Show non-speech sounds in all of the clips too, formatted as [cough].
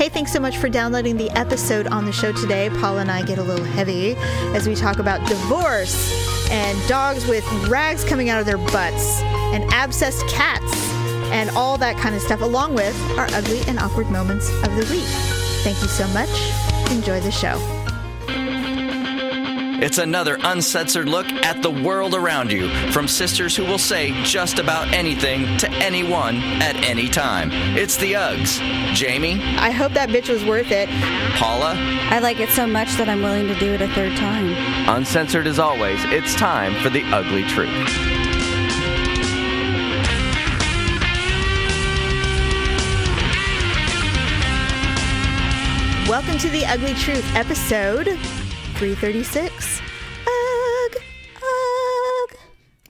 Hey, thanks so much for downloading the episode on the show today. Paul and I get a little heavy as we talk about divorce and dogs with rags coming out of their butts and abscessed cats and all that kind of stuff, along with our ugly and awkward moments of the week. Thank you so much. Enjoy the show. It's another uncensored look at the world around you from sisters who will say just about anything to anyone at any time. It's the Uggs. Jamie, I hope that bitch was worth it. Paula, I like it so much that I'm willing to do it a third time. uncensored as always, it's time for the ugly truth. Welcome to the Ugly Truth, episode 336. Ugh, ugh.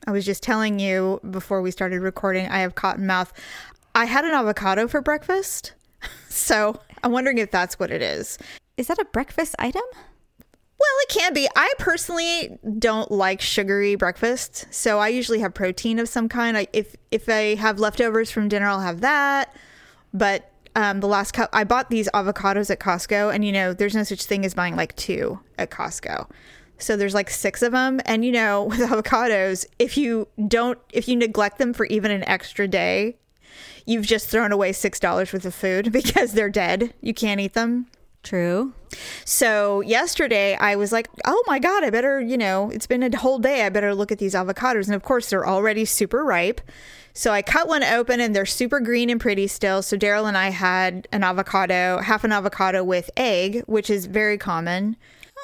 I was just telling you before we started recording, I have cotton mouth. I had an avocado for breakfast, [laughs] so I'm wondering if that's what it is. Is that a breakfast item? Well, it can be. I personally don't like sugary breakfast, so I usually have protein of some kind. I, if if I have leftovers from dinner, I'll have that. But um, the last cup, I bought these avocados at Costco, and you know, there's no such thing as buying like two at Costco. So there's like six of them, and you know, [laughs] with avocados, if you don't, if you neglect them for even an extra day, you've just thrown away six dollars worth of food [laughs] because they're dead. You can't eat them. True. So yesterday I was like, oh my God, I better, you know, it's been a whole day. I better look at these avocados. And of course, they're already super ripe. So I cut one open and they're super green and pretty still. So Daryl and I had an avocado, half an avocado with egg, which is very common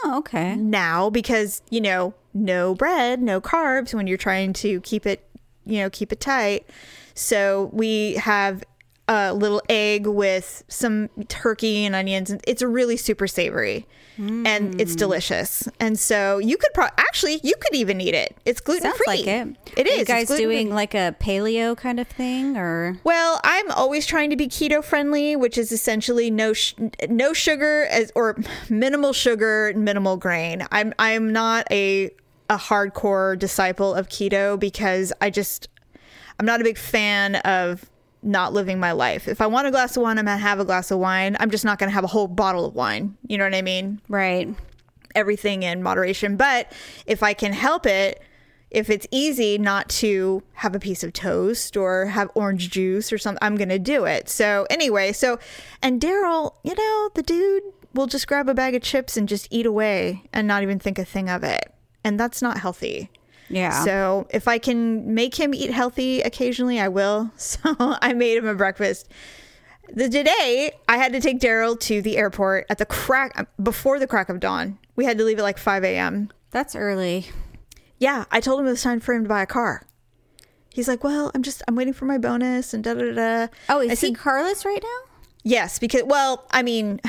Oh, okay. now because, you know, no bread, no carbs when you're trying to keep it, you know, keep it tight. So we have a little egg with some turkey and onions. It's really super savory and it's hmm. delicious. And so you could pro- actually, you could even eat it. It's gluten free. like it. It Are is. You guys doing like a paleo kind of thing, or Well, I'm always trying to be keto friendly, which is essentially no sh- no sugar as or minimal sugar, minimal grain. I'm I'm not a a hardcore disciple of keto because I just I'm not a big fan of not living my life. If I want a glass of wine, I'm gonna have a glass of wine. I'm just not gonna have a whole bottle of wine. You know what I mean? right? everything in moderation. But if I can help it, if it's easy not to have a piece of toast or have orange juice or something, I'm going to do it. So, anyway, so, and Daryl, you know, the dude will just grab a bag of chips and just eat away and not even think a thing of it. And that's not healthy. Yeah. So if I can make him eat healthy occasionally, I will. [laughs] So I made him a breakfast. The today I had to take Daryl to the airport at the crack before the crack of dawn. We had to leave at like five a.m. That's early. Yeah, I told him it was time for him to buy a car. He's like, "Well, I'm just I'm waiting for my bonus and da da da." Oh, I is he said, carless right now? Yes, because well, I mean,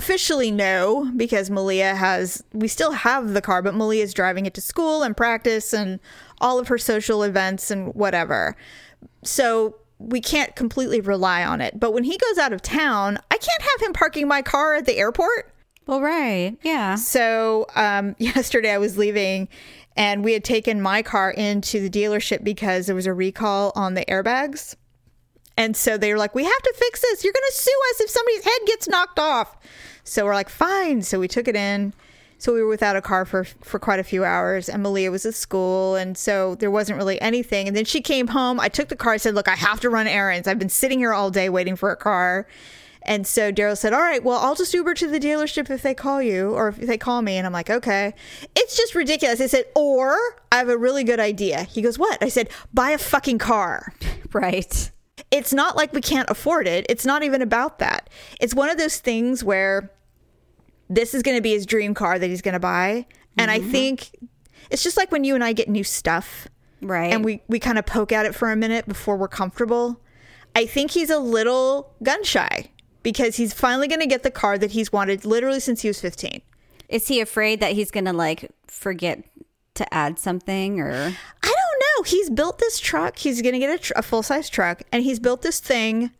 officially no, because Malia has we still have the car, but Malia is driving it to school and practice and all of her social events and whatever. So we can't completely rely on it. But when he goes out of town, I can't have him parking my car at the airport. Well, right. Yeah. So um, [laughs] yesterday I was leaving and we had taken my car into the dealership because there was a recall on the airbags. And so they were like, we have to fix this. You're going to sue us if somebody's head gets knocked off. So we're like, fine. So we took it in. So we were without a car for, for quite a few hours. And Malia was at school. And so there wasn't really anything. And then she came home. I took the car. I said, look, I have to run errands. I've been sitting here all day waiting for a car. And so Daryl said, All right, well, I'll just Uber to the dealership if they call you or if they call me. And I'm like, Okay. It's just ridiculous. I said, Or I have a really good idea. He goes, What? I said, Buy a fucking car. [laughs] Right. It's not like we can't afford it. It's not even about that. It's one of those things where this is going to be his dream car that he's going to buy. And I mm-hmm. think it's just like when you and I get new stuff Right. and we, we kind of poke at it for a minute before we're comfortable. I think he's a little gun shy because he's finally going to get the car that he's wanted literally since he was 15. is he afraid that he's gonna like forget to add something or? I don't know. He's built this truck. He's going to get a, tr- a full size truck, and he's built this thing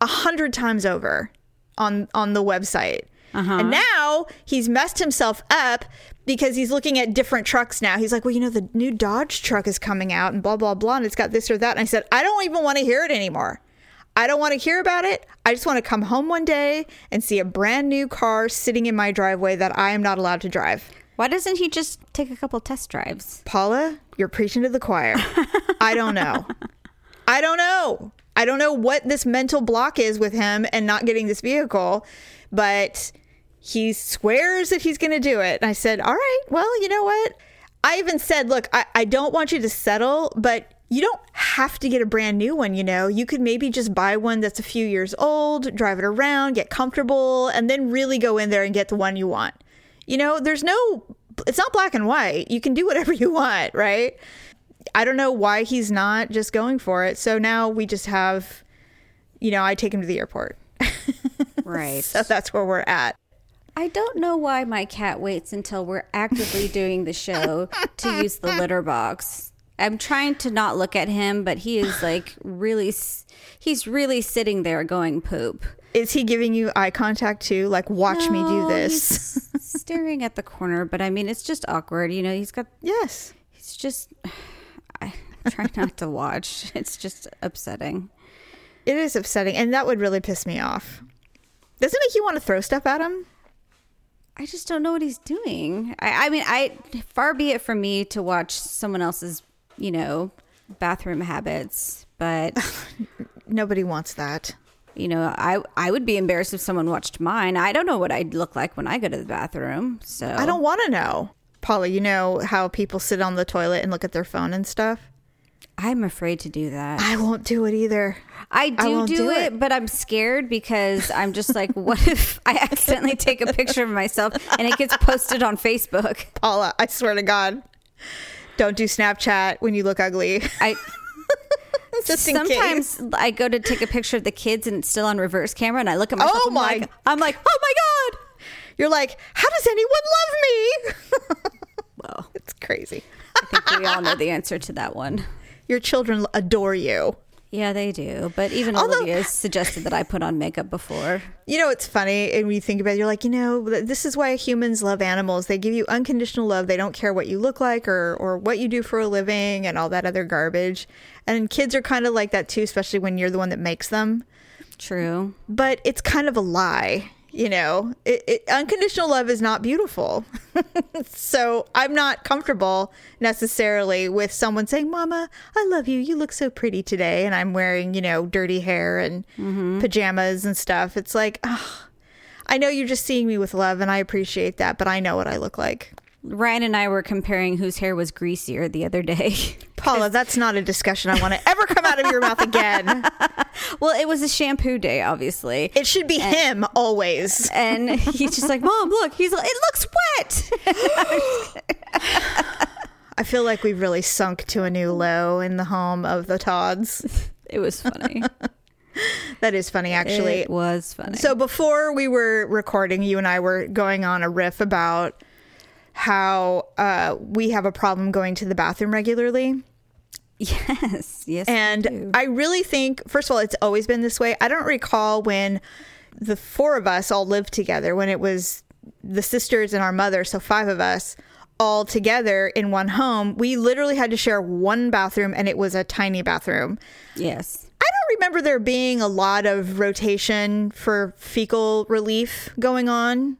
a hundred times over on on the website. And uh-huh. now he's messed himself up because he's looking at different trucks now. He's like, well, you know, the new Dodge truck is coming out, and blah blah blah, and it's got this or that. And I said, I don't even want to hear it anymore. I don't want to hear about it. I just want to come home one day and see a brand new car sitting in my driveway that I am not allowed to drive. Why doesn't he just take a couple test drives? Paula, you're preaching to the choir. I don't know. I don't know. I don't know what this mental block is with him and not getting this vehicle, but he swears that he's going to do it. And I said, All right, well, you know what? I even said, Look, I, I don't want you to settle, but you don't have to get a brand new one, you know. You could maybe just buy one that's a few years old, drive it around, get comfortable, and then really go in there and get the one you want. You know, there's no, it's not black and white. You can do whatever [laughs] you want, right? I don't know why he's not just going for it. So now we just have, you know, I take him to the airport. [laughs] Right. So that's where we're at. I don't know why my cat waits until we're actively doing the show to use the litter box. I'm trying to not look at him, but he is like really, he's really sitting there going poop. Is he giving you eye contact too? Like, watch me do this. he's staring at the corner, but I mean, it's just awkward. You know, he's got, [laughs] yes. he's just, I [laughs] try not to watch. It's just upsetting. It is upsetting. And that would really piss me off. Doesn't it make you want to throw stuff at him? I just don't know what he's doing. I, I mean, I far be it from me to watch someone else's, you know, bathroom habits, but [laughs] Nobody wants that. you know, I I would be embarrassed if someone watched mine. I don't know what I'd look like when I go to the bathroom. So I don't want to know. Paula, you know how people sit on the toilet and look at their phone and stuff? I'm afraid to do that. I won't do it either. I do won't do, do it, it. but I'm scared because I'm just like, what [laughs] if I accidentally take a picture of myself and it gets posted on Facebook? Paula, I swear to God, don't do Snapchat when you look ugly. I [laughs] Just sometimes I go to take a picture of the kids and it's still on reverse camera, and I look at myself. Oh I'm my- Like, I'm like, oh my god! You're like, how does anyone love me? [laughs] Well, it's crazy. I think we all know the answer to that one. Your children adore you. Yeah, they do. But even Although- Olivia suggested that I put on makeup before. You know, it's funny, and when you think about it, you're like, you know, this is why humans love animals. They give you unconditional love. They don't care what you look like or, or what you do for a living and all that other garbage. And kids are kind of like that too, especially when you're the one that makes them. True. But it's kind of a lie, you know. It, it, unconditional love is not beautiful. [laughs] so I'm not comfortable necessarily with someone saying, Mama, I love you. You look so pretty today. And I'm wearing, you know, dirty hair and mm-hmm. pajamas and stuff. It's like, oh, I know you're just seeing me with love and I appreciate that, but I know what I look like. Ryan and I were comparing whose hair was greasier the other day. [laughs] Paula, that's not a discussion I want to ever come out of your mouth again. [laughs] well, it was a shampoo day, obviously. It should be him always. And he's just like, Mom, look. He's like, it looks wet. [laughs] I feel like we've really sunk to a new low in the home of the Todds. it was funny. That is funny, actually. It was funny. So before we were recording, you and I were going on a riff about how uh, we have a problem going to the bathroom regularly. yes, yes. And. I really think, first of all, it's always been this way. I don't recall when the four of us all lived together, when it was the sisters and our mother, so five of us all together in one home. We literally had to share one bathroom, and it was a tiny bathroom. yes. I don't remember there being a lot of rotation for fecal relief going on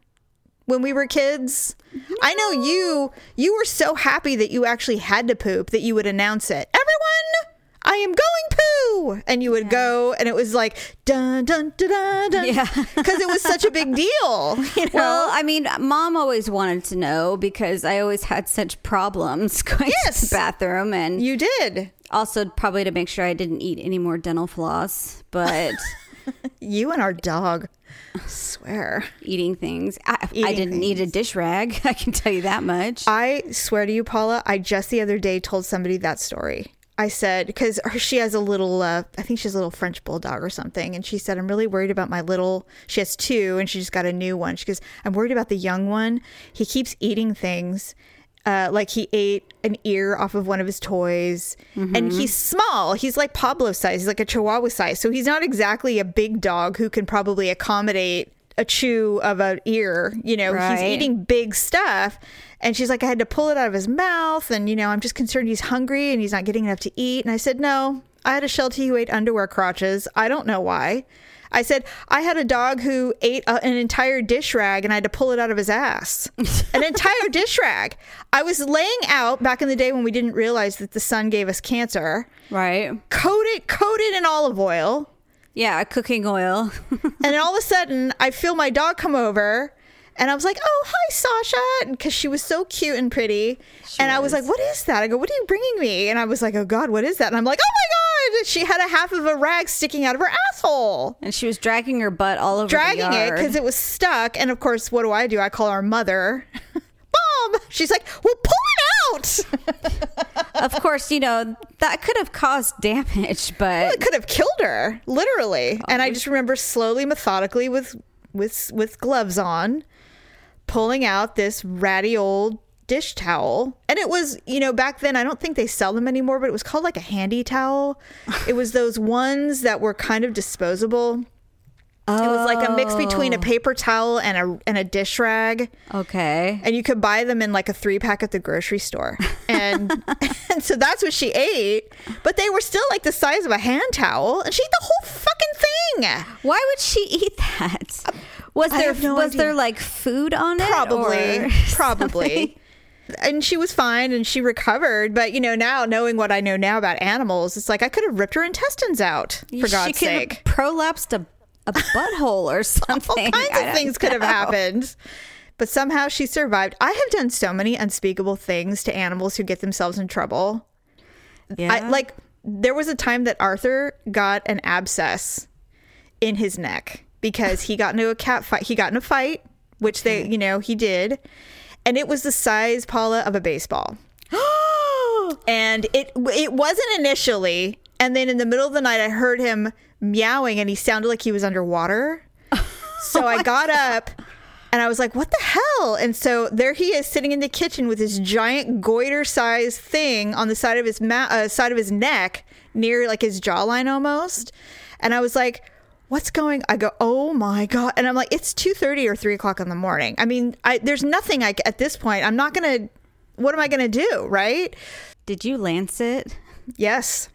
when we were kids. I know you you were so happy that you actually had to poop that you would announce it. Everyone, I am going poo. And you would go and it was like dun dun dun dun dun Yeah. because it was such a big [laughs] deal, you know. Well, I mean, mom always wanted to know because I always had such problems [laughs] going to the bathroom and you did. also probably to make sure I didn't eat any more dental floss, but [laughs] You and our dog. Swear. eating things. I, I didn't need a dish rag. [laughs] I can tell you that much. I swear to you, Paula, I just the other day told somebody that story. I said, because she has a little, uh, I think she has a little French bulldog or something. And she said, I'm really worried about my little, she has two and she just got a new one. She goes, I'm worried about the young one. He keeps eating things. Uh, like he ate an ear off of one of his toys and he's small. He's like Pablo size. He's like a Chihuahua size. So he's not exactly a big dog who can probably accommodate a chew of an ear. You know, he's eating big stuff. And she's like, I had to pull it out of his mouth. And, you know, I'm just concerned he's hungry and he's not getting enough to eat. And I said, No, I had a Sheltie who ate underwear crotches. I don't know why. I said I had a dog who ate a, an entire dish rag and I had to pull it out of his ass. [laughs] an entire dish rag. I was laying out back in the day when we didn't realize that the sun gave us cancer. Right. Coated coated in olive oil. Yeah, cooking oil. [laughs] and then all of a sudden, I feel my dog come over, and I was like, "Oh, hi, Sasha," because she was so cute and pretty. and I was like, "What is that?" I go, "What are you bringing me?" And I was like, "Oh God, what is that?" And I'm like, "Oh my God!" She had a half of a rag sticking out of her asshole, and she was dragging her butt all over dragging it because it was stuck. And of course, what do I do? I call our mother, [laughs] Mom. She's like, "Well, pull it out." [laughs] of course, you know, that could have caused damage, but it could have killed her literally and i just remember slowly methodically with with with gloves on pulling out this ratty old dish towel. And it was you know back then i don't think they sell them anymore but it was called like a handy towel. It was those [laughs] ones that were kind of disposable. It was like a mix between a oh. paper towel and a and a dish rag. Okay. and you could buy them in like a three pack at the grocery store. And, and [laughs] [laughs] so that's what she ate but they were still like the size of a hand towel. And she ate the whole fucking thing Why would she [laughs] eat that? Uh, was there no was idea. there like food on it? probably [laughs] probably and she was fine and she recovered but you know now knowing what i know now about animals it's like i could have ripped her intestines out for she god's could sake prolapsed a, a [laughs] butthole or something. all kinds I of things could have happened. But somehow she survived. I have done so many unspeakable things to animals who get themselves in trouble. Yeah. I like there was a time that Arthur got an abscess in his neck because he got into a cat fight. He got in a fight, which they, you know, he did. And it was the size, Paula, of a baseball. [gasps] and it it wasn't initially and then in the middle of the night i heard him meowing and he sounded like he was underwater [laughs] so i got up and i was like what the hell and so there he is sitting in the kitchen with this giant goiter sized thing on the side of his ma- uh, side of his neck near like his jawline almost and i was like what's going i go oh my god and i'm like it's 2.30 or 3 o'clock in the morning i mean I, there's nothing i at this point i'm not gonna what am i gonna do right Did you lance it? Yes.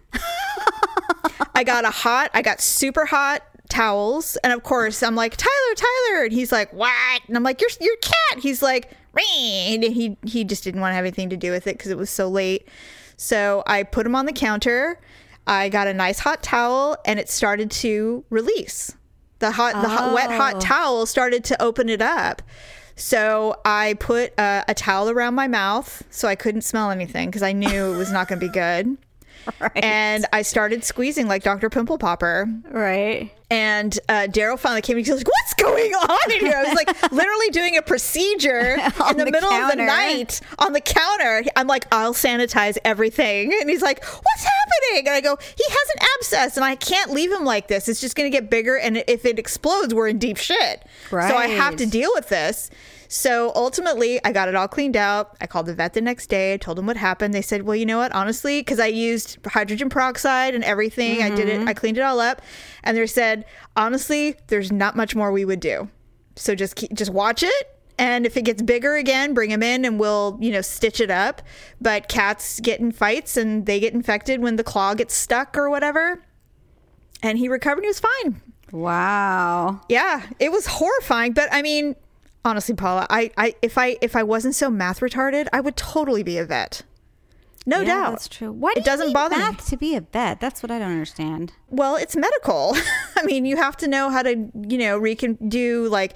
I got a hot, I got super hot towels. And of course, I'm like, Tyler, Tyler. And he's like, what? And I'm like, you're, your cat. He's like, Rain. And he, he just didn't want to have anything to do with it because it was so late. So I put him on the counter. I got a nice hot towel and it started to release. The hot, the hot, wet, hot oh. towel started to open it up. So I put a, a towel around my mouth so I couldn't smell anything because I knew it was not going to be good. [laughs] And I started squeezing like Dr. Pimple Popper. Right. And uh, Daryl finally came and he was like, What's going on in here? I was like, [laughs] literally doing a procedure [laughs] in the, the middle of the night on the counter. I'm like, I'll sanitize everything. And he's like, What's happening? And I go, He has an abscess and I can't leave him like this. It's just going to get bigger. And if it explodes, we're in deep shit. So I have to deal with this. So ultimately, I got it all cleaned out. I called the vet the next day. I told them what happened. They said, "Well, you know what? Honestly, because I used hydrogen peroxide and everything, I did it. Mm-hmm. I cleaned it all up." And they said, "Honestly, there's not much more we would do. So just keep, just watch it." And if it gets bigger again, bring him in and we'll, you know, stitch it up. But cats get in fights and they get infected when the claw gets stuck or whatever. And he recovered and he was fine. Wow. Yeah, it was horrifying, but I mean, honestly, Paula, I, I if I if I wasn't so math retarded, I would totally be a vet. No Yeah, doubt. That's true. Why do it doesn't bother me. math to be a vet? That's what I don't understand. Well, it's medical. [laughs] I mean, you have to know how to, you know, recon do like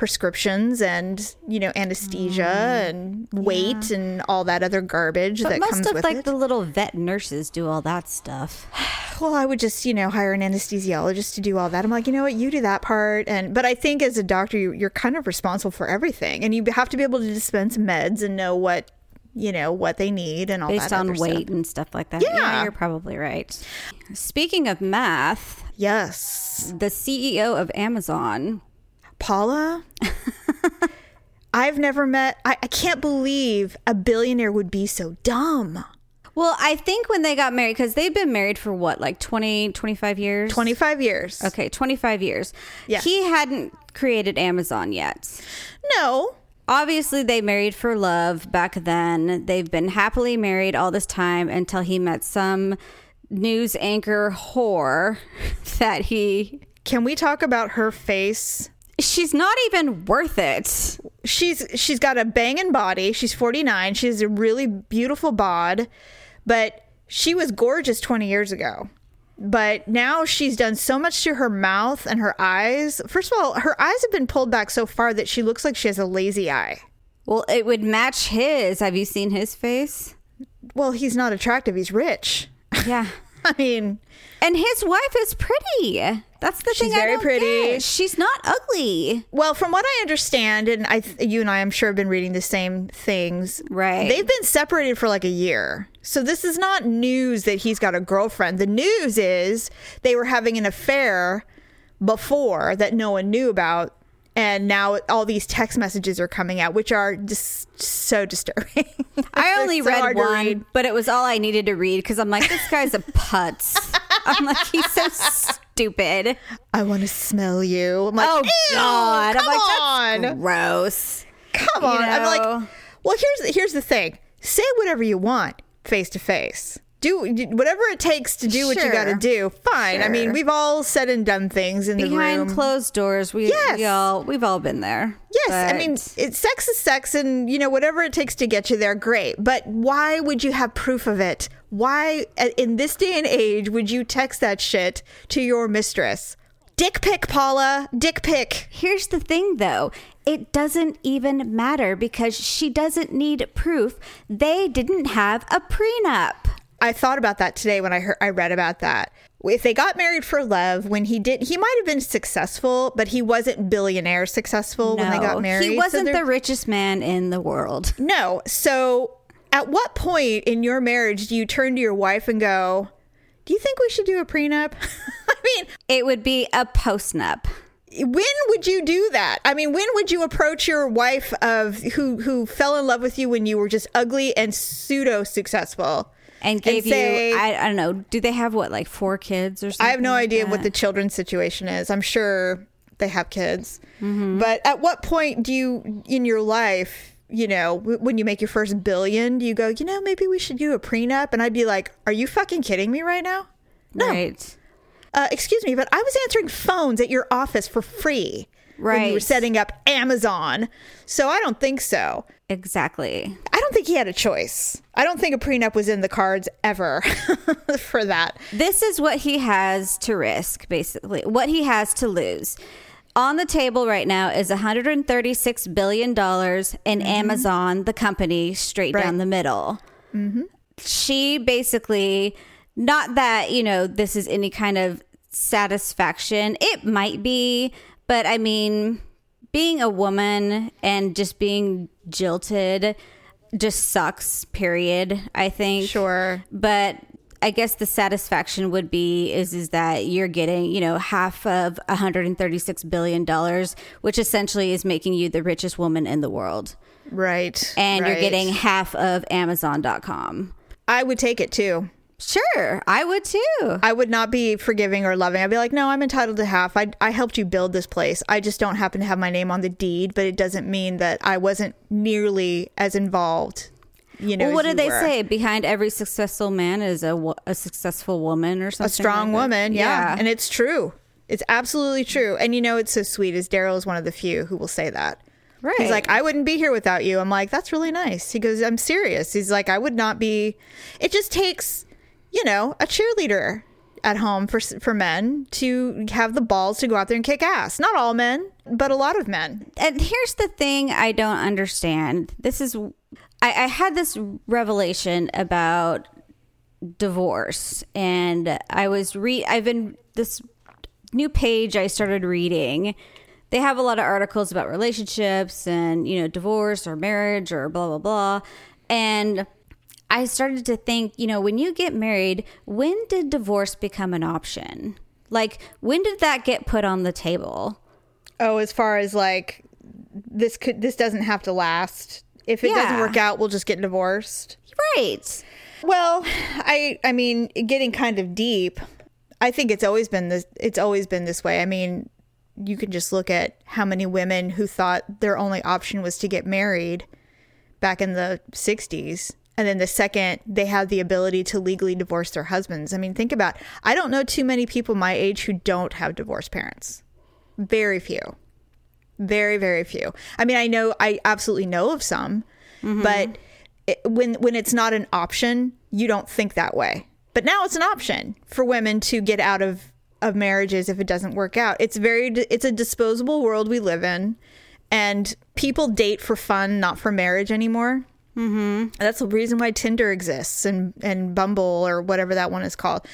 prescriptions and you know anesthesia and weight and all that other garbage Mm. But that most comes of with like it. the little vet nurses do all that stuff. [sighs] well, I would just, you know, hire an anesthesiologist to do all that. I'm like, you know what, you do that part. And, but I think as a doctor, you, you're kind of responsible for everything. And you have to be able to dispense meds and know what, you know, what they need and all based that. on weight Stuff. and stuff like that. Yeah. you're probably right. Speaking of math, Yes. the CEO of Amazon. Paula, I've never met, I, I can't believe a billionaire would be so dumb. Well, I think when they got married, because they've been married for what, like 20, 25 years? 25 years. Okay, 25 years. Yeah. He hadn't created Amazon yet. No. Obviously, they married for love back then. They've been happily married all this time until he met some news anchor whore [laughs] that he Can we talk about her face? She's not even worth it. She's she's got a banging body. She's 49. She has a really beautiful bod, but she was gorgeous 20 years ago. But now she's done so much to her mouth and her eyes. First of all, her eyes have been pulled back so far that she looks like she has a lazy eye. Well, it would match his. Have you seen his face? Well, he's not attractive. He's rich. Yeah. [laughs] [laughs] I mean, And his wife is pretty. That's the She's thing. I very pretty. get. She's not ugly. Well, from what I understand, and I, you and I, I'm sure have been reading the same things. Right. They've been separated for like a year, so this is not news that he's got a girlfriend. The news is they were having an affair before that no one knew about, and now all these text messages are coming out, which are just so disturbing. [laughs] I only so read one, read. but it was all I needed to read because I'm like, this guy's a putz. [laughs] I'm like, he's so stupid. I want to smell you. I'm like, Oh "Ew, God! Come I'm like, on. gross. Come You on. I'm like, well, here's here's the thing. Say whatever you want face to face. Do whatever it takes to do what you got to do. Fine. I mean, we've all said and done things in the Behind room. closed doors, we, Yes. we all we've all been there. yes, I mean, it, sex is sex, and you know whatever it takes to get you there, great. But why would you have proof of it? Why, uh, in this day and age, would you text that shit to your mistress? Dick pic, Paula. Dick pic. Here's the thing though. It doesn't even matter because she doesn't need proof. They didn't have a prenup. I thought about that today when I heard I read about that. If they got married for love, when he did, he might have been successful, but he wasn't billionaire successful when they got married. He wasn't there- the richest man in the world. [laughs] no. So, at what point in your marriage do you turn to your wife and go, "Do you think we should do a prenup?" [laughs] I mean, It would be a postnup. when would you do that? I mean, when would you approach your wife of who who fell in love with you when you were just ugly and pseudo successful? And gave say- you, I, I don't know, do they have what, like four kids or something? I have no like idea what the children's situation is. I'm sure they have kids. Mm-hmm. But at what point do you, in your life, you know, w- when you make your first billion, do you go, you know, maybe we should do a prenup? And I'd be like, are you fucking kidding me right now? No. Right. Uh, excuse me, but I was answering phones at your office for free. When you were setting up Amazon. So I don't think so. Exactly. I don't think he had a choice. I don't think a prenup was in the cards ever [laughs] for that. This is what he has to risk, basically, what he has to lose. On the table right now is $136 billion in mm-hmm. Amazon, the company, straight Right. down the middle. Mm-hmm. She basically, not that, you know, this is any kind of satisfaction. It might be, but I mean, being a woman and just being jilted just sucks, period, I think Sure. but I guess the satisfaction would be is is that you're getting you know half of 136 billion dollars, which essentially is making you the richest woman in the world, Right. and you're getting half of Amazon.com. I would take it too. Sure, I would too. I would not be forgiving or loving. I'd be like, no, I'm entitled to half. I, I helped you build this place. I just don't happen to have my name on the deed, but it doesn't mean that I wasn't nearly as involved. You know, well, what do they were. say? Behind every successful man is a, a successful woman or something. A strong like woman, yeah. and it's true. It's absolutely true. And you know, it's so sweet. Is Daryl is one of the few who will say that. right. He's like, I wouldn't be here without you. I'm like, that's really nice. He goes, I'm serious. He's like, I would not be. It just takes, you know, a cheerleader at home for for men to have the balls to go out there and kick ass. Not all men, but a lot of men. and here's the thing I don't understand. This is, I, I had this revelation about divorce, and I was re. I've been this new page I started reading. They have a lot of articles about relationships and you know divorce or marriage or blah blah blah, and. I started to think, you know, when you get married, when did divorce become an option? Like, when did that get put on the table? Oh, as far as like this could this doesn't have to last. If it doesn't work out, we'll just get divorced. Right. Well, I I mean, getting kind of deep. I think it's always been this. It's always been this way. I mean, you can just look at how many women who thought their only option was to get married back in the '60s And then the second, they have the ability to legally divorce their husbands. I mean, think about I don't know too many people my age who don't have divorced parents. Very few. Very, very few. I mean, I know I absolutely know of some, mm-hmm. but it, when when it's not an option, you don't think that way. But now it's an option for women to get out of of marriages if it doesn't work out. It's very it's a disposable world we live in, and people date for fun, not for marriage anymore. Mm-hmm. That's the reason why Tinder exists and and Bumble or whatever that one is called.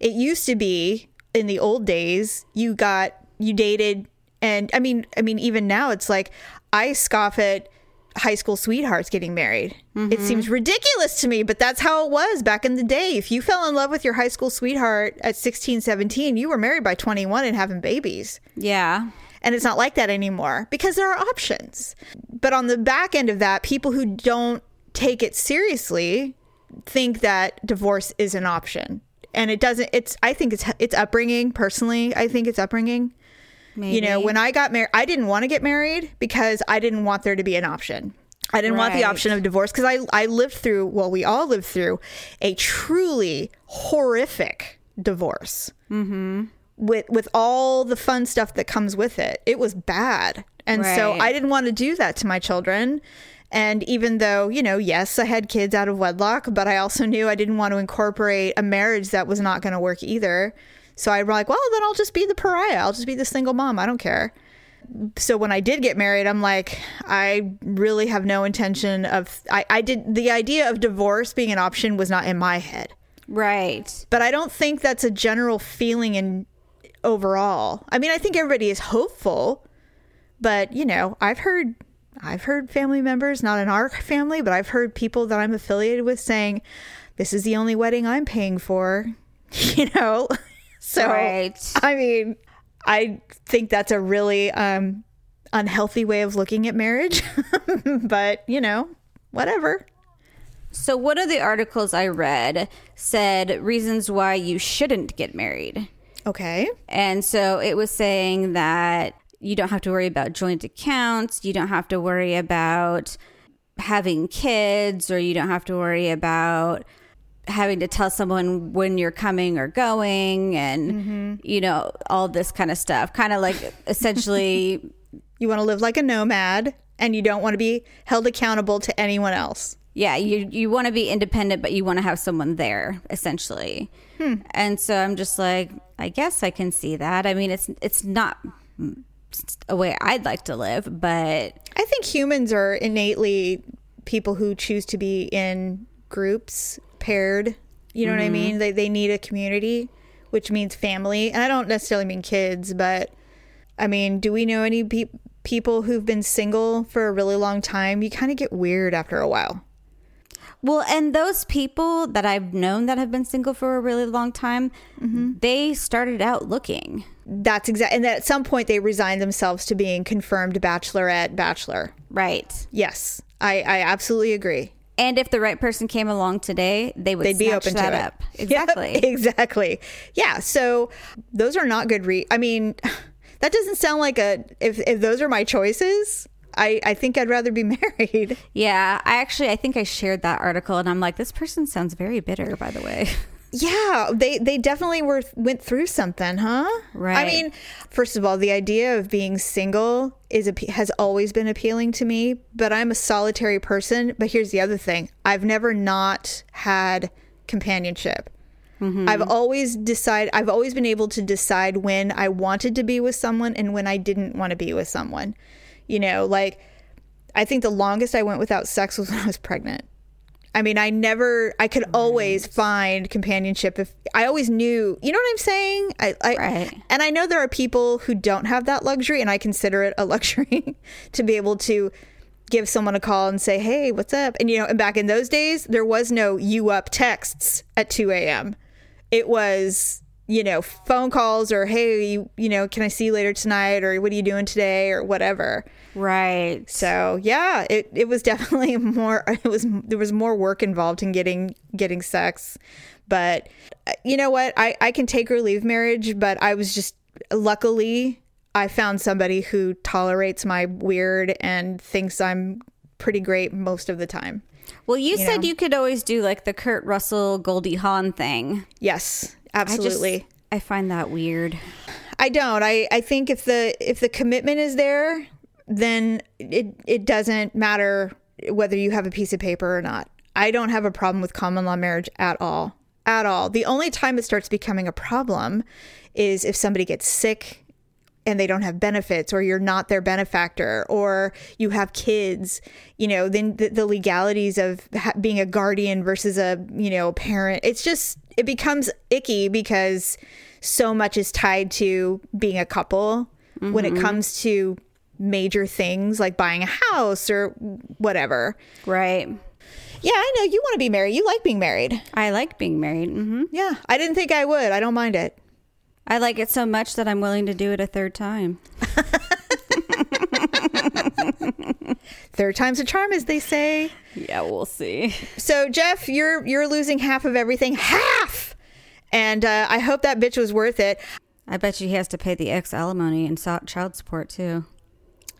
It used to be in the old days, you got you dated, and I mean, I mean, even now it's like I scoff at high school sweethearts getting married. It seems ridiculous to me, but that's how it was back in the day. If you fell in love with your high school sweetheart at 16, 17, you were married by 21 and having babies. Yeah. And it's not like that anymore because there are options. But on the back end of that, people who don't take it seriously think that divorce is an option. And it doesn't it's I think it's it's upbringing personally. I think it's upbringing. Maybe. You know, when I got married, I didn't want to get married because I didn't want there to be an option. I didn't want the option of divorce because I, I lived through, well, we all lived through a truly horrific divorce Mm-hmm. With, with all the fun stuff that comes with it. It was bad. And so I didn't want to do that to my children. And even though, you know, yes, I had kids out of wedlock, but I also knew I didn't want to incorporate a marriage that was not going to work either. So I'm like, well, then I'll just be the pariah. I'll just be the single mom. I don't care. So when I did get married, I'm like, I really have no intention of. I, I did the idea of divorce being an option was not in my head, Right. but I don't think that's a general feeling in overall. I mean, I think everybody is hopeful, but you know, I've heard I've heard family members, not in our [laughs] family, but I've heard people that I'm affiliated with saying, "This is the only wedding I'm paying for." [laughs] You know, [laughs] so Right. I mean, I think that's a really um, unhealthy way of looking at marriage, but you know, whatever. So, one of the articles I read said reasons why you shouldn't get married. Okay. And so it was saying that you don't have to worry about joint accounts, you don't have to worry about having kids, or you don't have to worry about having to tell someone when you're coming or going, and, mm-hmm. you know, all this kind of stuff. Kind of like [laughs] essentially, You want to live like a nomad and you don't want to be held accountable to anyone else. yeah, you, you want to be independent, but you want to have someone there, essentially. And so I'm just like, I guess I can see that. I mean, it's it's not a way I'd like to live, but I think humans are innately people who choose to be in groups, paired. You know what I mm-hmm. mean? They, they need a community, which means family. And I don't necessarily mean kids, but I mean, do we know any pe- people who've been single for a really long time? You kind of get weird after a while. Well, and those people that I've known that have been single for a really long time, mm-hmm. they started out looking. That's exactly. And at some point, they resigned themselves to being confirmed bachelorette, bachelor. Right. Yes, I, I absolutely agree. And if the right person came along today, they would they'd be open that to up. [laughs] it. Exactly. Yep, exactly. Yeah. So those are not good. Re- I mean, [sighs] that doesn't sound like a. If if those are my choices, I I think I'd rather be [laughs] married. Yeah, I actually I think I shared that article and I'm like this person sounds very bitter by the way. [laughs] Yeah, they they definitely were went through something, huh? Right. I mean, first of all, the idea of being single is has always been appealing to me, but I'm a solitary person, but here's the other thing. I've never not had companionship. Mm-hmm. I've always decided I've always been able to decide when I wanted to be with someone and when I didn't want to be with someone. You know, like I think the longest I went without sex was [laughs] when I was pregnant. I mean, I never, I could always find companionship if I always knew, you know what I'm saying? I, I, Right. and I know there are people who don't have that luxury, and I consider it a [laughs] luxury to be able to give someone a call and say, hey, what's up? And, you know, and back in those days, there was no you up texts at 2 a.m. It was, you know, phone calls or, hey, you, you know, can I see you later tonight? Or what are you doing today? Or whatever. Right. So yeah, it, it was [laughs] definitely more. It was there was more work involved in getting getting sex, but uh, you know what? I I can take or leave marriage, but I was just luckily I found somebody who tolerates my weird and thinks I'm pretty great most of the time. Well, you, said know? you could always do like the Kurt Russell Goldie Hawn thing. Yes, I just absolutely. I find that weird. I don't. I, I think if the if the commitment is there, then it it doesn't matter whether you have a piece of paper or not. I don't have a problem with common law marriage at all. At all. The only time it starts becoming a problem is if somebody gets sick and they don't have benefits or you're not their benefactor or you have kids you know then the, the legalities of ha- being a guardian versus a you know parent it's just it becomes icky because so much is tied to being a couple when it comes to major things like buying a house or whatever. Right. yeah i know you want to be married. You like being married. I like being married. hmm yeah i didn't think i would. I don't mind it I like it so much that I'm willing to do it a third time. third time's a charm as they say Yeah, we'll see. So Jeff, you're you're losing half of everything, half, and uh, I hope that bitch was worth it. I bet you he has to pay the ex alimony and child support too.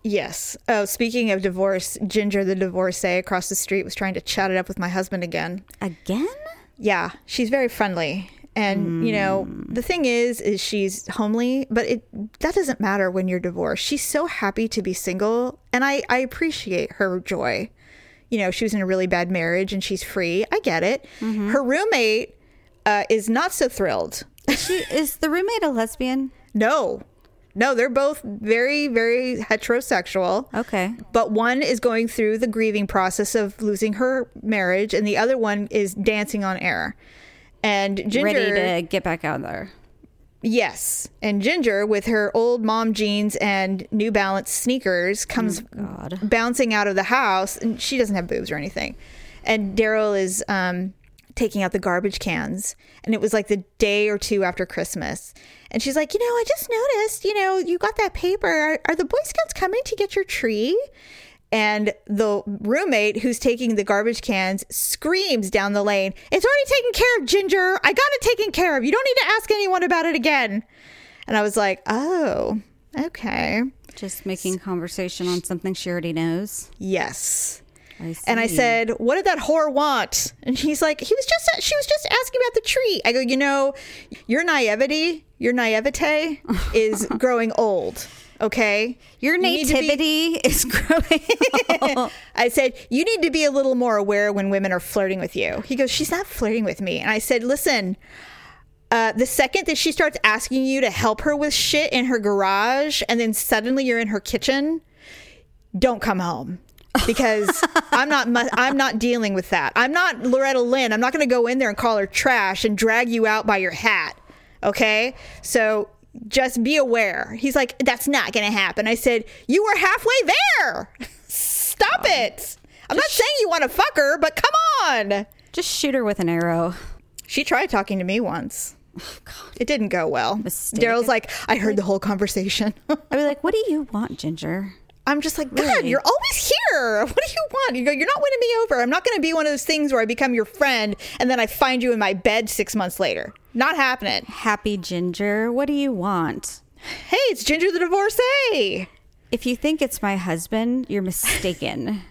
Yes. Oh, speaking of divorce, Ginger, the divorcee across the street, was trying to chat it up with my husband again. Again? Yeah, she's very friendly, and you know the thing is, is she's homely, but it that doesn't matter when you're divorced. She's so happy to be single, and I I appreciate her joy. You know, she was in a really bad marriage and she's free. I get it. Her roommate uh, is not so thrilled. She [laughs] is the roommate a lesbian? No, no, they're both very, very heterosexual. Okay. But one is going through the grieving process of losing her marriage, and the other one is dancing on air. And Ginger, Ready to get back out there. yes, and Ginger with her old mom jeans and New Balance sneakers comes God. bouncing out of the house, and she doesn't have boobs or anything. And Daryl is um, taking out the garbage cans, and it was like the day or two after Christmas. And she's like, you know, I just noticed, you know, you got that paper. Are, are the Boy Scouts coming to get your tree? And the roommate who's taking the garbage cans screams down the lane, It's already taken care of, Ginger. I got it taken care of. You don't need to ask anyone about it again. And I was like, Oh, okay. Just making conversation on something she already knows. Yes. I And I said, "What did that whore want?" And he's like, "He was just she was just asking about the tree." I go, "You know, your naivety, your naivete [laughs] is growing old. Okay, Your You be- nativity [laughs] is growing. [laughs] I said, "You need to be a little more aware when women are flirting with you." He goes, "She's not flirting with me." And I said, "Listen, uh, the second that she starts asking you to help her with shit in her garage, and then suddenly you're in her kitchen, don't come home." because [laughs] I'm not mu- I'm not dealing with that. I'm not Loretta Lynn. I'm not going to go in there and call her trash and drag you out by your hat. Okay? So just be aware. He's like that's not going to happen. I said, "You were halfway there. [laughs] Stop um, it." I'm not saying you want to fuck her, but come on. Just shoot her with an arrow. She tried talking to me once. [sighs] It didn't go well. Daryl's like, I heard the whole conversation. [laughs] I'd be like, what do you want, Ginger? I'm just like, God, Really? you're always here. [laughs] What do you want? You go, you're not winning me over. I'm not going to be one of those things where I become your friend and then I find you in my bed six months later. Not happening. Happy Ginger, what do you want? Hey, it's Ginger the divorcee. If you think it's my husband, you're mistaken.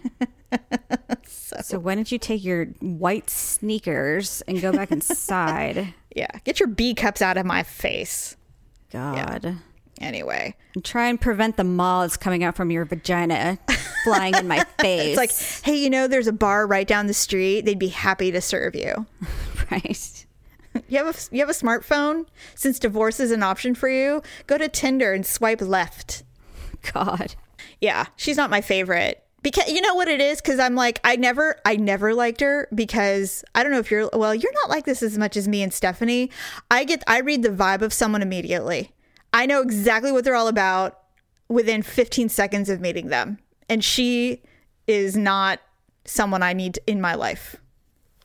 [laughs] so, why don't you take your white sneakers and go back [laughs] inside? Yeah, get your B cups out of my face. God. Anyway, And try and prevent the moths coming out from your vagina flying in my face. [laughs] it's like, hey, you know, there's a bar right down the street. They'd be happy to serve you. [laughs] right. You have a you have a smartphone. Since divorce is an option for you, go to Tinder and swipe left. God. Yeah, she's not my favorite. Because you know what it is cuz I'm like I never I never liked her because I don't know if you're well, you're not like this as much as me and Stephanie. I get I read the vibe of someone immediately. I know exactly what they're all about within 15 seconds of meeting them. And she is not someone I need in my life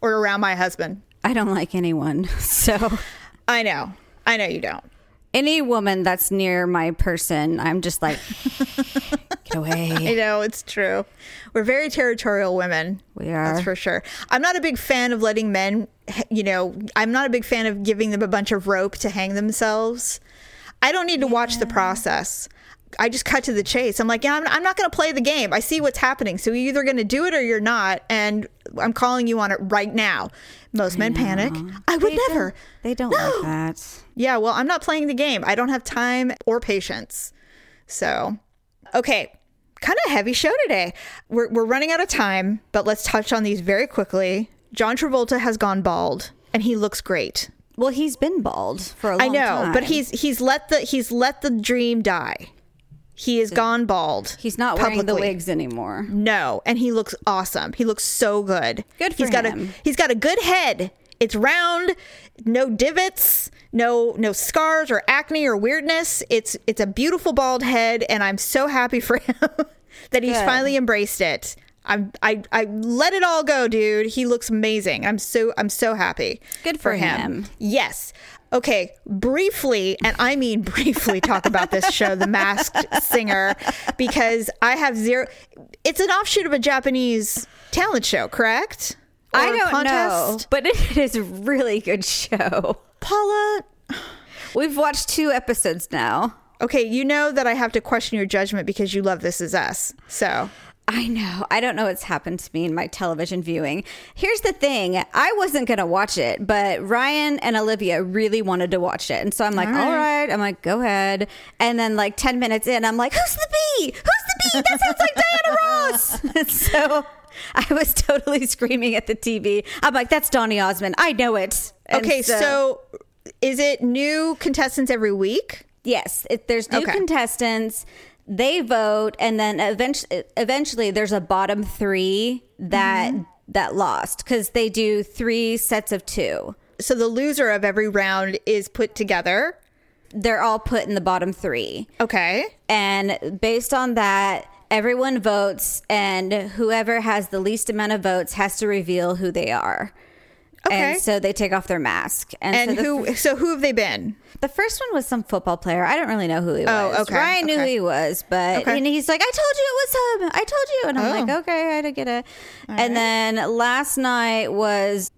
or around my husband. I don't like anyone. [laughs] So, [laughs] I know. I know you don't. any woman that's near my person, I'm just like, [laughs] get away. I know it's true. We're very territorial women. We are. That's for sure. I'm not a big fan of letting men, you know, I'm not a big fan of giving them a bunch of rope to hang themselves. I don't need to watch the process. I just cut to the chase. I'm like, yeah, I'm, I'm not going to play the game. I see what's happening. So you're either going to do it or you're not. And I'm calling you on it right now. Most men panic. I would They never. don't- They don't like that. Yeah, well, I'm not playing the game. I don't have time or patience. So, okay, kind of heavy show today. We're, we're running out of time, but let's touch on these very quickly. John Travolta has gone bald and he looks great. Well, he's been bald for a long I know, time. but he's he's let the he's let the dream die. He is gone bald. he's not wearing the wigs anymore. No, and he looks awesome. He looks so good. Good for he's got him. a he's got a good head. It's round, no divots, no no scars or acne or weirdness. It's it's a beautiful bald head, and I'm so happy for [laughs] him that he's Good. finally embraced it. I'm I I let it all go, dude. He looks amazing. I'm so I'm so happy. Good for him. Yes. Okay, briefly, and I mean briefly, talk about this show, The Masked Singer, because I have zero. It's an offshoot of a Japanese talent show, correct? I Or don't know, contest? but it is a really good show. Paula. We've watched two episodes now. Okay, you know that I have to question your judgment because you love This Is Us. So, I know. I don't know what's happened to me in my television viewing. Here's the thing I wasn't going to watch it, but Ryan and Olivia really wanted to watch it. And so I'm like, all right. I'm like, go ahead. And then, like, 10 minutes in, I'm like, who's the bee? Who's the bee? That sounds like Diana Ross. [laughs] So I was totally screaming at the TV. I'm like, that's Donny Osmond. I know it. And okay, so, is it new contestants every week? Yes, it, there's new Okay. contestants. They vote, and then eventually, eventually, there's a bottom three that Mm-hmm. that lost because they do three sets of two. So, the loser of every round is put together. They're all put in the bottom three, Okay. and based on that, everyone votes, and whoever has the least amount of votes has to reveal who they are. Okay. And so they take off their mask. And, And so who, so who have they been? The first one was some football player. I don't really know who he oh, was. Oh, okay, Ryan knew who he was, but Okay. and he's like, I told you it was him. I told you. And I'm Oh. like, okay, I didn't get it. and then last night was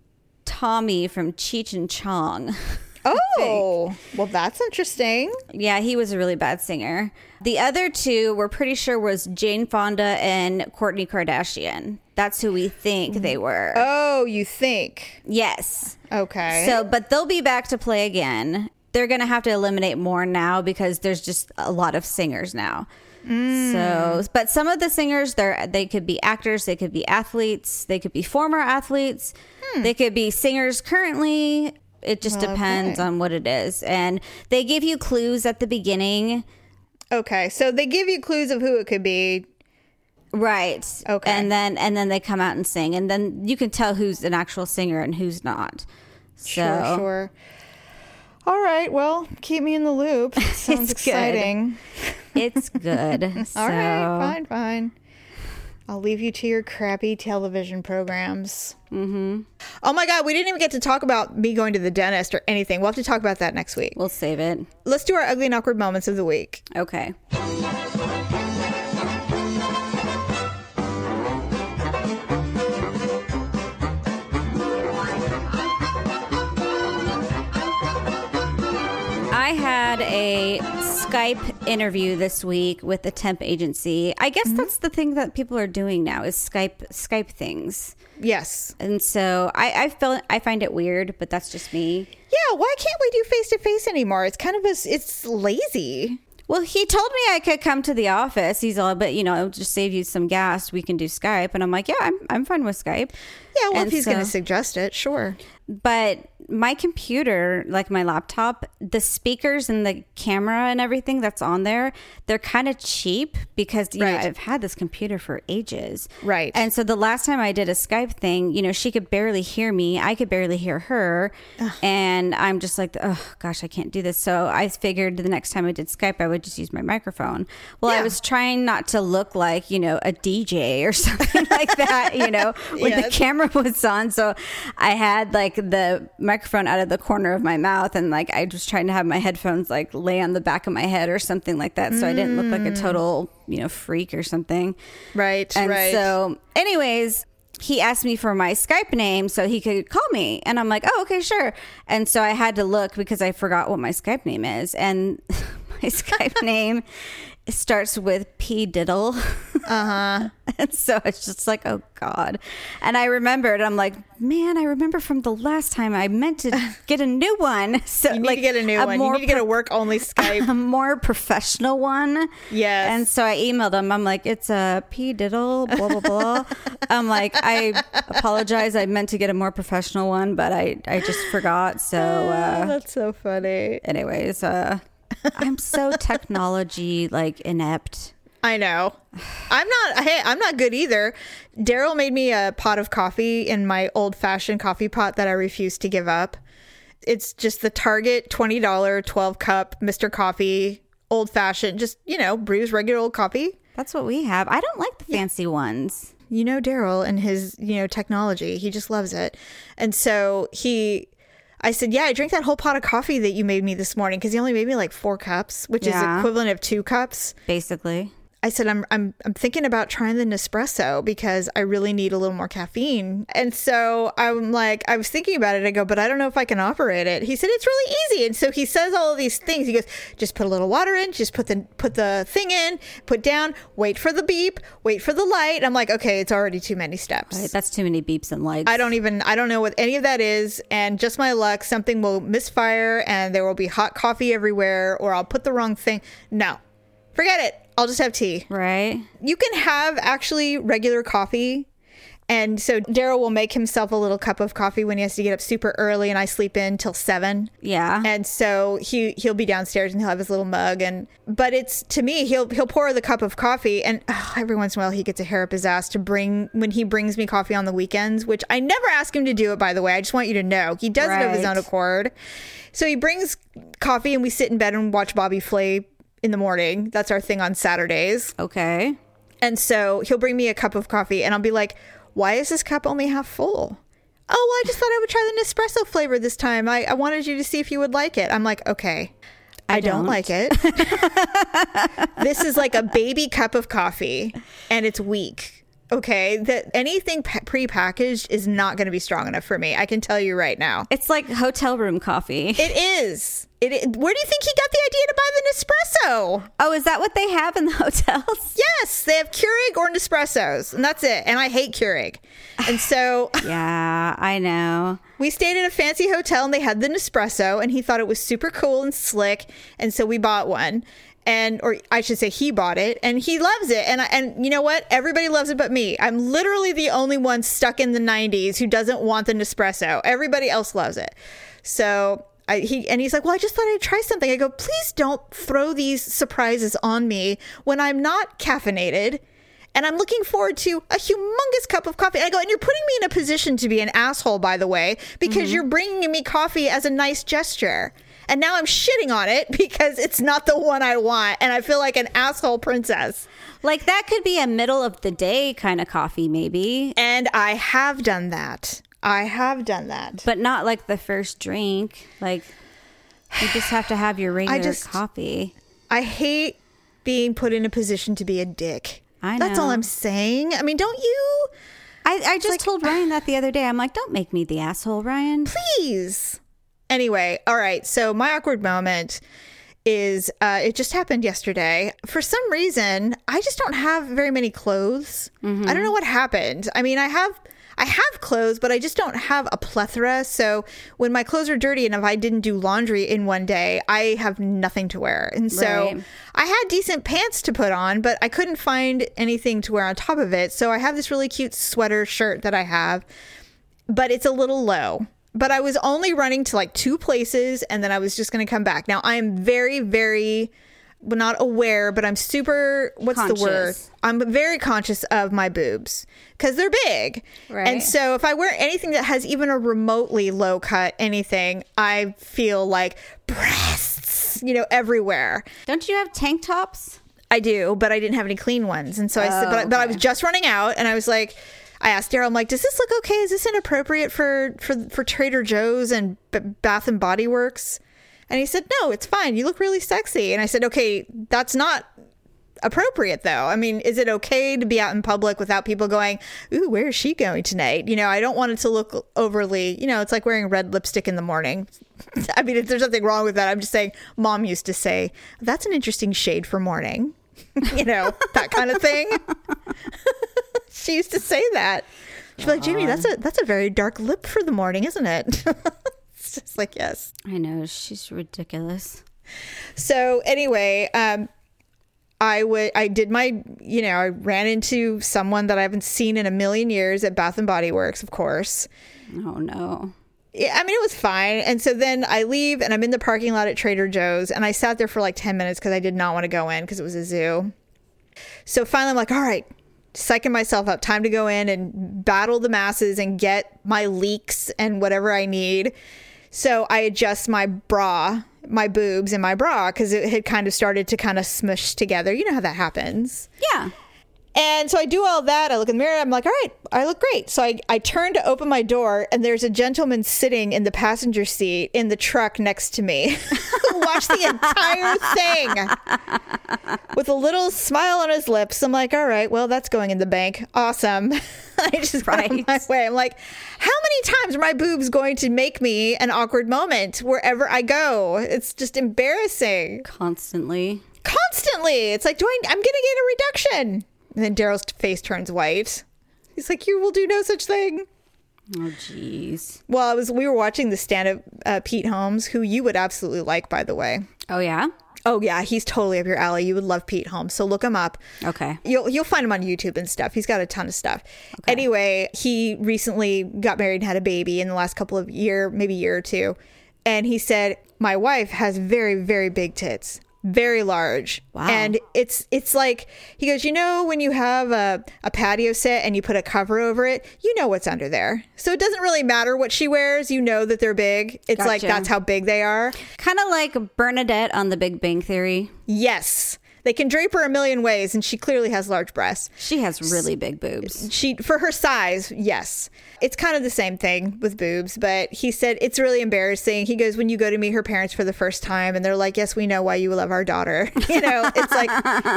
Tommy from Cheech and Chong. [laughs] Oh, well, that's interesting. yeah, he was a really bad singer. The other two we're pretty sure was Jane Fonda and Kourtney Kardashian. That's who we think they were. Oh, you think? yes. Okay. So, but they'll be back to play again. They're going to have to eliminate more now because there's just a lot of singers now. Hmm. So, but some of the singers, they're they could be actors, they could be athletes, they could be former athletes, hmm. they could be singers currently. It just oh, depends Okay. on what it is, and they give you clues at the beginning, okay, so they give you clues of who it could be. right? Okay. and then and then they come out and sing, and then you can tell who's an actual singer and who's not. So, Sure, sure. All right. Well, keep me in the loop. [laughs] Sounds It's good. exciting. it's good. [laughs] All right. Fine. Fine. I'll leave you to your crappy television programs. Mm-hmm. Oh my God, we didn't even get to talk about me going to the dentist or anything. We'll have to talk about that next week. We'll save it. Let's do our ugly and awkward moments of the week. Okay. I had a Skype interview this week with the temp agency. I guess mm-hmm. that's the thing that people are doing now is Skype Skype things. Yes. And so I, I feel I find it weird, but that's just me. Yeah. Why can't we do face to face anymore? It's kind of a, it's lazy. Well, he told me I could come to the office. He's all, but you know, it'll just save you some gas. We can do Skype, and I'm like, yeah, I'm I'm fine with Skype. Yeah. Well, And if he's going to suggest it, sure. But my computer, like my laptop, the speakers and the camera and everything that's on there, they're kind of cheap because you know I've had this computer for ages. Right. And so the last time I did a Skype thing, you know, she could barely hear me. I could barely hear her. And I'm just like, oh gosh, I can't do this. So I figured the next time I did Skype, I would just use my microphone. Well, I was trying not to look like, you know, a DJ or [laughs] something like that, you know, when the camera was on. So I had like the microphone out of the corner of my mouth and like I was trying to have my headphones like lay on the back of my head or something like that. So I didn't look like a mm. total, you know, freak or something. Right. And right. so, anyways, he asked me for my Skype name so he could call me. And I'm like, oh, okay, sure. And so I had to look because I forgot what my Skype name is. And [laughs] my Skype name it starts with P diddle. [laughs] Uh huh. and so it's just like, oh God. And I remembered, I'm like, man, I remember from the last time I meant to [laughs] get a new one. [laughs] So You need like to get a new one. You need to get a work only Skype. a more professional one. Yes. And so I emailed him. I'm like, it's a P diddle, blah, blah, blah. I'm like, I apologize. I meant to get a more professional one, but I, I just forgot. So, uh, That's so funny. anyways, uh, I'm so technology like inept. I know. I'm not. Hey, I'm not good either. Daryl made me a pot of coffee in my old fashioned coffee pot that I refuse to give up. It's just the Target twenty dollar twelve cup Mister Coffee old fashioned. Just you know, brews regular old coffee. That's what we have. I don't like the fancy ones. you know Daryl and his you know technology. He just loves it, and so he. I said, "Yeah, I drank that whole pot of coffee that you made me this morning because he only made me like four cups, which Yeah. is equivalent of two cups." Basically. I said, "I'm I'm I'm thinking about trying the Nespresso because I really need a little more caffeine." And so I'm like, I was thinking about it. I go, "But I don't know if I can operate it." He said, "It's really easy." And so he says all of these things. He goes, "Just put a little water in, just put the put the thing in, put down, wait for the beep, wait for the light." I'm like, "Okay, it's already too many steps." Right, That's too many beeps and lights. I don't even I don't know what any of that is and just my luck something will misfire and there will be hot coffee everywhere or I'll put the wrong thing. No. Forget it. I'll just have tea. Right? You can have actually regular coffee. And so Daryl will make himself a little cup of coffee when he has to get up super early and I sleep in till 7. Yeah. And so he he'll be downstairs and he'll have his little mug and but it's to me he'll he'll pour the cup of coffee and oh, every once in a while he gets a hair up his ass to bring when he brings me coffee on the weekends, which I never ask him to do it by the way. I just want you to know. He does it of his own accord. So he brings coffee and we sit in bed and watch Bobby Flay in the morning. That's our thing on Saturdays. okay. And so he'll bring me a cup of coffee and I'll be like, why is this cup only half full? Oh, well, I just thought I would try the Nespresso flavor this time. I, I wanted you to see if you would like it. I'm like, okay. I, don't. don't. like it. [laughs] this is like a baby cup of coffee and it's weak. Okay. That anything pa- prepackaged is not going to be strong enough for me. I can tell you right now. It's like hotel room coffee. It is. It, is- where do you think he got the idea to buy the Nespresso? oh, is that what they have in the [laughs] hotels? Yes, they have Keurig or Nespressos, and that's it. And I hate Keurig. And so [laughs] [laughs] Yeah, I know. we stayed in a fancy hotel and they had the Nespresso, and he thought it was super cool and slick. And so we bought one. And, or I should say, he bought it and he loves it. And I, and you know what? Everybody loves it but me. I'm literally the only one stuck in the 90s who doesn't want the Nespresso. Everybody else loves it. So I, he and he's like, well, I just thought I'd try something. I go, please don't throw these surprises on me when I'm not caffeinated. And I'm looking forward to a humongous cup of coffee. And I go, and you're putting me in a position to be an asshole, by the way, because mm-hmm. you're bringing me coffee as a nice gesture. And now I'm shitting on it [laughs] because it's not the one I want. And I feel like an asshole princess. Like that could be a middle of the day kind of coffee, maybe, And I have done that. I have done that. but not like the first drink. Like you just have to have your [sighs] regular just- coffee. I hate being put in a position to be a dick. I That's all. I'm saying. I mean, don't you? I, I just like- told Ryan that the other day. I'm like, don't make me the asshole, Ryan. Please. Anyway, all right. So my awkward moment is uh, it just happened yesterday. For some reason, I just don't have very many clothes. I don't know what happened. I mean, I have. I have clothes, but I just don't have a plethora. So when my clothes are dirty and if I didn't do laundry in one day, I have nothing to wear. And so Right. I had decent pants to put on, but I couldn't find anything to wear on top of it. So I have this really cute sweater shirt that I have but it's a little low. But I was only running to like two places and then I was just going to come back. Now I am very, very, not aware, but I'm super, what's the word? I'm very conscious of my boobs because they're big. Right. And so if I wear anything that has even a remotely low cut anything, I feel like breasts, you know, everywhere. Don't you have tank tops? I do, but I didn't have any clean ones, and so I said, but, I, but I oh, was just running out, and I was like, I asked Daryl, I'm like, does this look okay? Is this inappropriate for for for Trader Joe's and B- Bath and Body Works? And he said, no, it's fine. You look really sexy. And I said, okay, that's not appropriate though. I mean, is it okay to be out in public without people going, "Ooh, where is she going tonight?" You know, I don't want it to look overly, you know, it's like wearing red lipstick in the morning. [laughs] I mean, if there's nothing wrong with that, I'm just saying mom used to say, "That's an interesting shade for morning." [laughs] you know, that kind of thing. [laughs] [laughs] she used to say that. She'd be like, Jamie, that's a that's a very dark lip for the morning, isn't it? [laughs] it's just like, yes. I know she's ridiculous. So anyway, um, I would I did my you know I ran into someone that I haven't seen in a million years at Bath and Body Works, of course. Oh no. Yeah, I mean it was fine. And so then I leave and I'm in the parking lot at Trader Joe's and I sat there for like 10 minutes because I did not want to go in because it was a zoo. So finally I'm like, all right, psyching myself up, time to go in and battle the masses and get my leeks and whatever I need. So I adjust my bra, my boobs and my bra because it had kind of started to kind of smush together. You know how that happens. Yeah. And so I do all that. I look in the mirror. I'm like, all right, I look great. So I, I turn to open my door, and there's a gentleman sitting in the passenger seat in the truck next to me [laughs] who watched the entire thing with a little smile on his lips. I'm like, all right, well, that's going in the bank. Awesome. [laughs] I just right. my way. I'm like, how many times are my boobs going to make me an awkward moment wherever I go? It's just embarrassing. Constantly. Constantly. It's like, do I, I'm going to get a reduction. And then Daryl's face turns white. He's like, "You will do no such thing." Oh, jeez. Well, I was we were watching the stand up uh, Pete Holmes, who you would absolutely like, by the way. Oh yeah. Oh yeah, he's totally up your alley. You would love Pete Holmes, so look him up. Okay. You'll you'll find him on YouTube and stuff. He's got a ton of stuff. Okay. Anyway, he recently got married and had a baby in the last couple of year, maybe year or two, and he said my wife has very very big tits very large. Wow. And it's it's like he goes, you know, when you have a, a patio set and you put a cover over it, you know what's under there. So it doesn't really matter what she wears, you know that they're big. It's gotcha. like that's how big they are. Kind of like Bernadette on the Big Bang Theory. Yes. They can drape her a million ways, and she clearly has large breasts. She has really big boobs. She, for her size, yes. It's kind of the same thing with boobs, but he said it's really embarrassing. He goes, when you go to meet her parents for the first time, and they're like, "Yes, we know why you love our daughter." [laughs] You know, it's like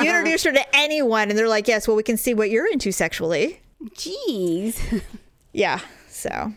you introduce her to anyone, and they're like, "Yes, well, we can see what you're into sexually." Jeez. [laughs] yeah. So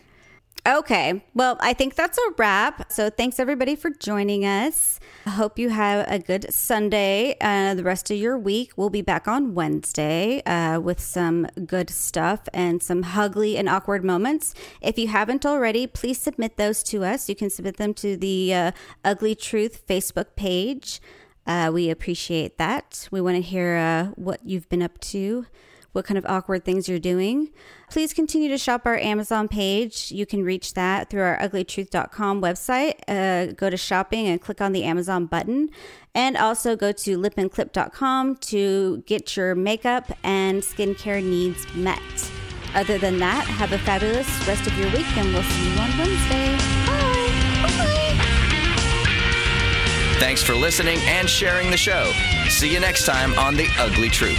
Okay. Well, I think that's a wrap. So thanks everybody for joining us. I hope you have a good Sunday. Uh, the rest of your week, we'll be back on Wednesday uh, with some good stuff and some ugly and awkward moments. If you haven't already, please submit those to us. You can submit them to the uh, Ugly Truth Facebook page. Uh, we appreciate that. We want to hear uh, what you've been up to what kind of awkward things you're doing. Please continue to shop our Amazon page. You can reach that through our uglytruth.com website. Uh, go to shopping and click on the Amazon button. And also go to lipandclip.com to get your makeup and skincare needs met. Other than that, have a fabulous rest of your week and we'll see you on Wednesday. Bye. Bye. Thanks for listening and sharing the show. See you next time on The Ugly Truth.